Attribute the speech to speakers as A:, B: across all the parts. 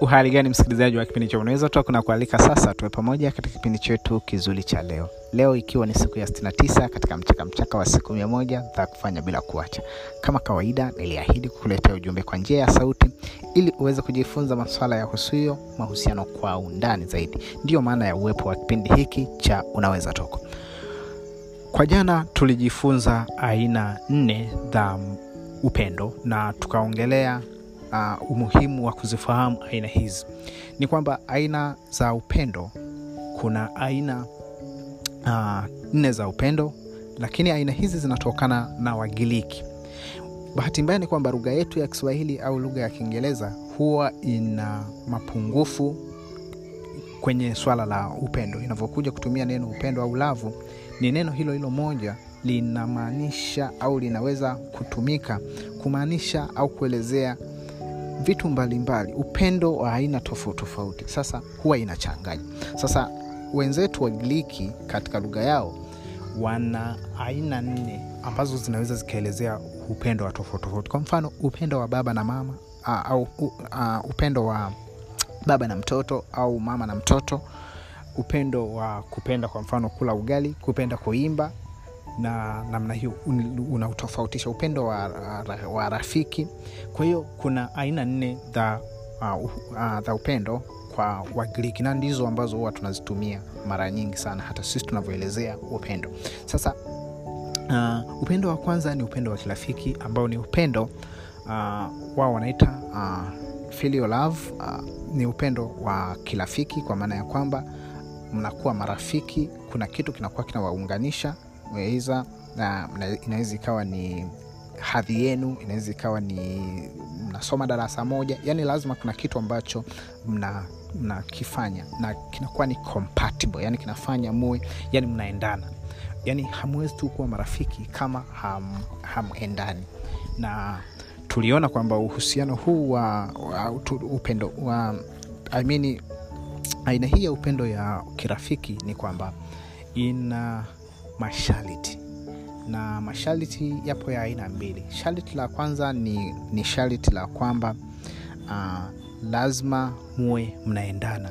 A: uhali gani msikilizaji wa kipindi cha unaweza toka na kualika sasa tuwe pamoja katika kipindi chetu kizuri cha leo. Leo ikiwa ni siku ya 69 katika mchaka mchaka wa siku mia moja za kufanya bila kuacha. Kama kawaida niliahidi kukuletea ujumbe kwa njia ya sauti ili uweze kujifunza maswala ya husuyo mahusiano kwa undani zaidi. Ndiyo maana ya uwepo wa kipindi hiki cha unaweza toka kwa jana tulijifunza aina nne za upendo na tukaongelea uh, umuhimu wa kuzifahamu aina hizi. Ni kwamba aina za upendo kuna aina uh, nne za upendo lakini aina hizi zinatokana na wagiriki. Bahati mbaya ni kwamba lugha yetu ya kiswahili au lugha ya kiingereza huwa ina mapungufu kwenye swala la upendo. Inavyokuja kutumia neno upendo au lavu ni neno hilo hilo moja linamaanisha au linaweza kutumika kumaanisha au kuelezea vitu mbalimbali mbali. upendo wa aina tofauti tofauti. Sasa huwa inachanganya. Sasa wenzetu wa giriki katika lugha yao wana aina nne ambazo zinaweza zikaelezea upendo wa tofauti tofauti. Kwa mfano upendo wa baba na mama au upendo wa baba na mtoto au mama na mtoto. Upendo wa kupenda kwa mfano kula ugali kupenda kuimba na namna hiyo unautofautisha upendo wa, wa rafiki. Kwa hiyo kuna aina nne za uh, uh, za upendo kwa wagiriki na ndizo ambazo huwa tunazitumia mara nyingi sana hata sisi tunavyoelezea upendo. Sasa uh, upendo wa kwanza ni upendo wa kirafiki ambao ni upendo uh, wao wanaita uh, love uh, ni upendo wa kirafiki kwa maana ya kwamba mnakuwa marafiki kuna kitu kinakuwa kinawaunganisha na inaweza ikawa ni hadhi yenu inaweza ikawa ni mnasoma darasa moja. Yani lazima kuna kitu ambacho mna mnakifanya na kinakuwa ni compatible yani kinafanya muwe yani mnaendana. Yani hamwezi tu kuwa marafiki kama ham, hamendani na tuliona kwamba uhusiano huu wa, wa upendo wa I mean, aina hii ya upendo ya kirafiki ni kwamba ina masharti. Na masharti yapo ya aina mbili. Sharti la kwanza ni, ni sharti la kwamba uh, lazima muwe mnaendana.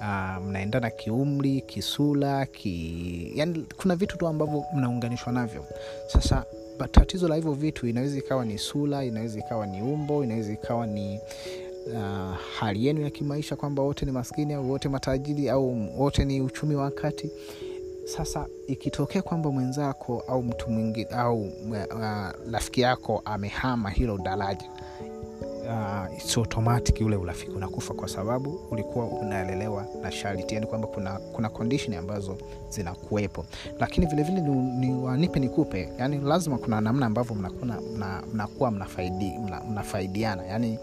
A: Uh, mnaendana kiumri kisula ki yani kuna vitu tu ambavyo mnaunganishwa navyo. Sasa tatizo la hivyo vitu inaweza ikawa ni sula inaweza ikawa ni umbo inaweza ikawa ni uh, hali yenu ya kimaisha kwamba wote ni maskini au wote matajiri au wote ni uchumi wa kati sasa ikitokea kwamba mwenzako au mtu mwingine au rafiki uh, yako amehama hilo daraja uh, it's automatic ule urafiki unakufa kwa sababu ulikuwa unaelelewa na sharti. Yani kwamba kuna kuna condition ambazo zinakuwepo. Lakini vilevile ni, ni wanipe nikupe. Yani lazima kuna namna ambavyo mnakuwa mna, mna mnafaidi, mna, mnafaidiana. Yani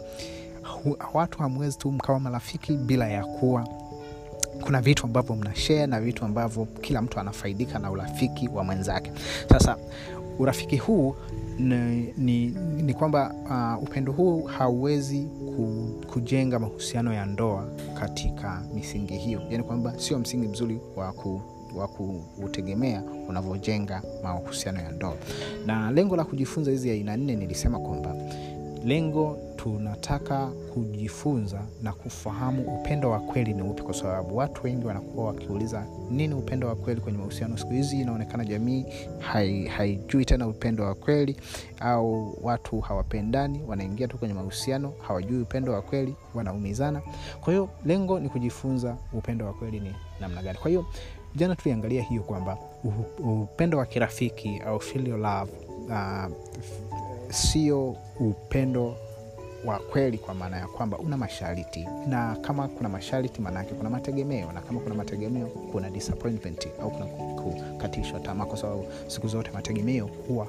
A: hu, watu hamwezi tu mkawa marafiki bila ya kuwa kuna vitu ambavyo mnashare na vitu ambavyo kila mtu anafaidika na urafiki wa mwenzake. Sasa urafiki huu ni, ni, ni kwamba uh, upendo huu hauwezi ku, kujenga mahusiano ya ndoa katika misingi hiyo. Yaani kwamba sio msingi mzuri wa ku wa kuutegemea unavyojenga mahusiano ya ndoa. Na lengo la kujifunza hizi aina nne nilisema kwamba lengo tunataka kujifunza na kufahamu upendo wa kweli ni upi kwa sababu watu wengi wanakuwa wakiuliza nini upendo wa kweli kwenye mahusiano? Siku hizi inaonekana jamii haijui hai tena upendo wa kweli au watu hawapendani wanaingia tu kwenye mahusiano hawajui upendo wa kweli wanaumizana. Kwa hiyo lengo ni kujifunza upendo wa kweli ni namna gani. Kwa hiyo jana tuliangalia hiyo kwamba upendo wa kirafiki au filial love uh, sio upendo wa kweli kwa maana ya kwamba una masharti. Na kama kuna masharti maanaake kuna mategemeo. Na kama kuna mategemeo kuna disappointment au kuna kukatishwa tamaa kwa sababu siku zote mategemeo huwa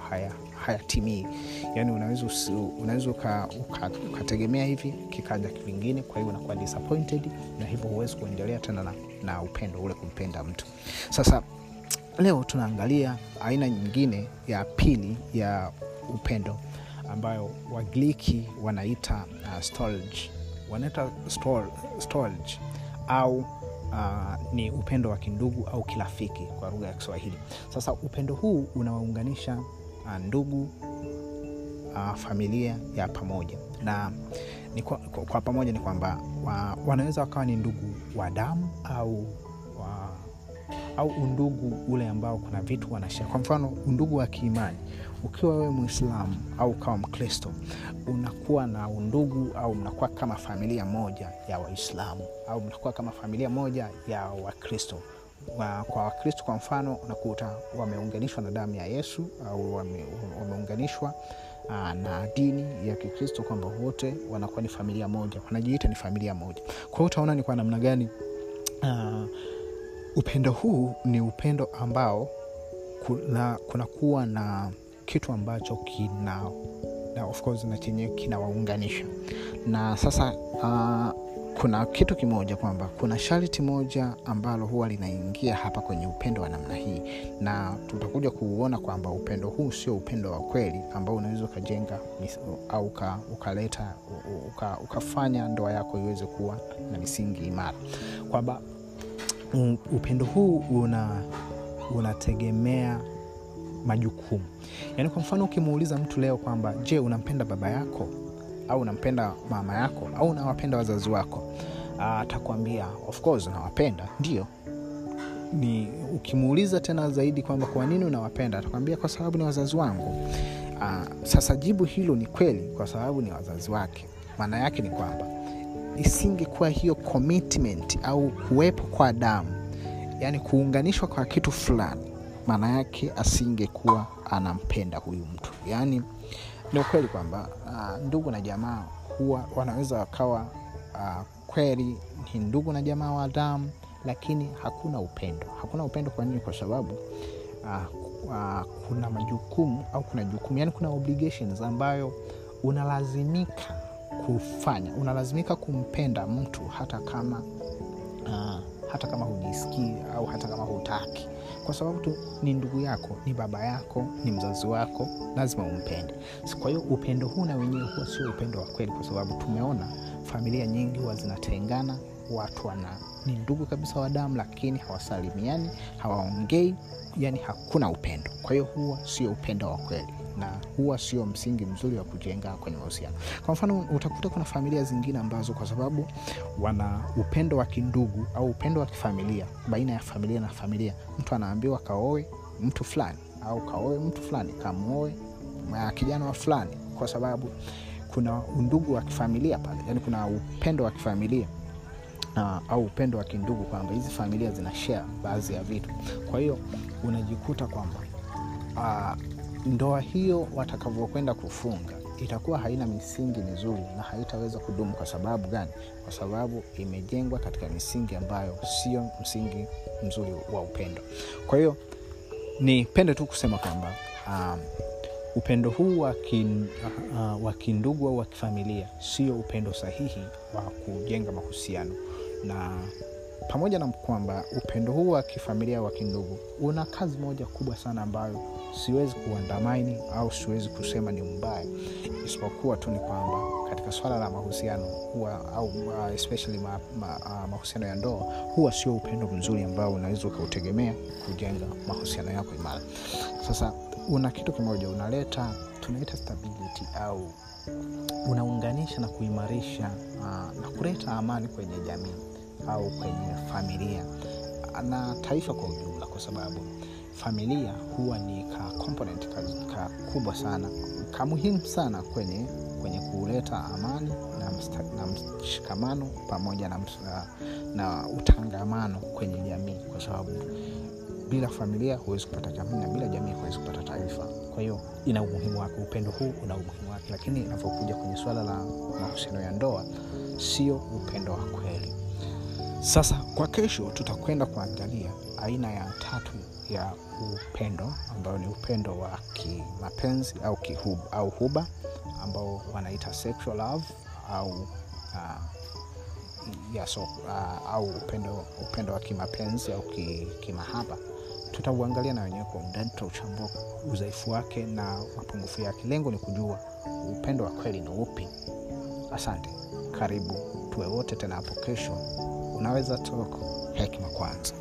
A: hayatimii. Haya yaani unaweza unaweza ukategemea uka, hivi kikaja kivingine kwa hiyo unakuwa disappointed na hivyo huwezi kuendelea tena na, na upendo ule kumpenda mtu. Sasa leo tunaangalia aina nyingine ya pili ya upendo ambayo wagiriki wanaita uh, storage wanaita storage au uh, ni upendo wa kindugu au kirafiki kwa lugha ya kiswahili. Sasa upendo huu unawaunganisha uh, ndugu uh, familia ya pamoja. Na ni kwa, kwa, kwa pamoja ni kwamba wa, wanaweza wakawa ni ndugu wa damu au au undugu ule ambao kuna vitu wanashia kwa mfano undugu wa kiimani ukiwa wewe mwislamu au ukawa mkristo unakuwa na undugu au mnakuwa kama familia moja ya waislamu au mnakuwa kama familia moja ya wakristo. Kwa wakristo kwa mfano unakuta wameunganishwa na damu ya yesu au wame, wameunganishwa na dini ya kikristo kwamba wote wanakuwa ni familia moja wanajiita ni familia moja. Kwa hiyo utaona ni kwa namna gani uh, upendo huu ni upendo ambao kuna kunakuwa na kitu ambacho kina na of course na chenyewe kinawaunganisha. Na sasa uh, kuna kitu kimoja kwamba kuna sharti moja ambalo huwa linaingia hapa kwenye upendo wa namna hii. Na tutakuja kuuona kwamba upendo huu sio upendo wa kweli ambao unaweza ukajenga au uka, ukaleta uka, ukafanya ndoa yako iweze kuwa na misingi imara. Kwamba upendo huu una unategemea majukumu. Yaani kwa mfano ukimuuliza mtu leo kwamba je unampenda baba yako? Au unampenda mama yako? Au unawapenda wazazi wako? Atakwambia of course ndio. Ni ukimuuliza tena zaidi kwamba kwa nini unawapenda? Atakwambia kwa sababu ni wazazi wangu. Uh, sasa jibu hilo ni kweli kwa sababu ni wazazi wake. Maana yake ni kwamba isingekuwa hiyo commitment au kuwepo kwa damu yaani kuunganishwa kwa kitu fulani maana yake asingekuwa anampenda huyu mtu. Yaani ni ukweli kwamba uh, ndugu na jamaa huwa wanaweza wakawa uh, kweli ni ndugu na jamaa wa damu lakini hakuna upendo. Hakuna upendo kwa nini? Kwa sababu uh, uh, kuna majukumu au kuna jukumu yani kuna obligations ambayo unalazimika kufanya. Unalazimika kumpenda mtu hata kama uh, hata kama hujisikii au hata kama hutaki. Kwa sababu tu ni ndugu yako ni baba yako ni mzazi wako lazima umpende. Kwa hiyo upendo huu na wenyewe huwa sio upendo wa kweli kwa sababu tumeona familia nyingi huwa zinatengana watu wana ni ndugu kabisa wa damu lakini hawasalimiani hawaongei yani hakuna upendo. Kwa hiyo huwa sio upendo wa kweli na huwa sio msingi mzuri wa kujenga kwenye mahusiano. Kwa mfano utakuta kuna familia zingine ambazo kwa sababu wana upendo wa kindugu au upendo wa kifamilia baina ya familia na familia mtu anaambiwa kaoe mtu fulani au kaoe mtu fulani kamuoe kijana wa fulani kwa sababu kuna undugu wa kifamilia pale yani kuna upendo wa kifamilia uh, au upendo wa kindugu kwamba hizi familia zina share baadhi ya vitu. Kwa hiyo unajikuta kwamba uh, ndoa hiyo watakavyokwenda kufunga itakuwa haina misingi mizuri na haitaweza kudumu. Kwa sababu gani? Kwa sababu imejengwa katika misingi ambayo sio msingi mzuri wa upendo. Kwa hiyo nipende tu kusema kwamba um, upendo huu wa uh, kindugu au wa kifamilia sio upendo sahihi wa kujenga mahusiano. Na pamoja na kwamba upendo huu wa kifamilia wa kindugu una kazi moja kubwa sana ambayo siwezi kuandamaini au siwezi kusema ni mbaya. Isipokuwa tu ni kwamba katika swala la mahusiano huwa au uh, especially ma, ma, uh, mahusiano ya ndoa huwa sio upendo mzuri ambao unaweza ukautegemea kujenga mahusiano yako imara. Sasa una kitu kimoja unaleta tunaita stability au unaunganisha na kuimarisha uh, na kuleta amani kwenye jamii au kwenye familia na taifa kwa ujumla kwa sababu familia huwa ni ka component ka, ka kubwa sana ka muhimu sana kwenye kwenye kuleta amani na, mshikamano pamoja na, na utangamano kwenye jamii kwa sababu bila familia huwezi kupata jamii na bila jamii huwezi kupata taifa. Kwa hiyo ina umuhimu wake upendo huu una umuhimu wake. Lakini inavyokuja kwenye swala la mahusiano ya ndoa sio upendo wa kweli sasa kwa kesho tutakwenda kuangalia aina ya tatu ya upendo ambayo ni upendo wa kimapenzi au kihub, au huba ambao wanaita sexual love au uh, ya uh, au upendo, upendo wa kimapenzi au ki, kimahaba. Tutauangalia na wenyewe kwa undani tutauchambua udhaifu wake na mapungufu yake. Lengo ni kujua upendo wa kweli ni upi. Asante. Karibu tuwe wote tena hapo kesho unaweza toko hekima kwanza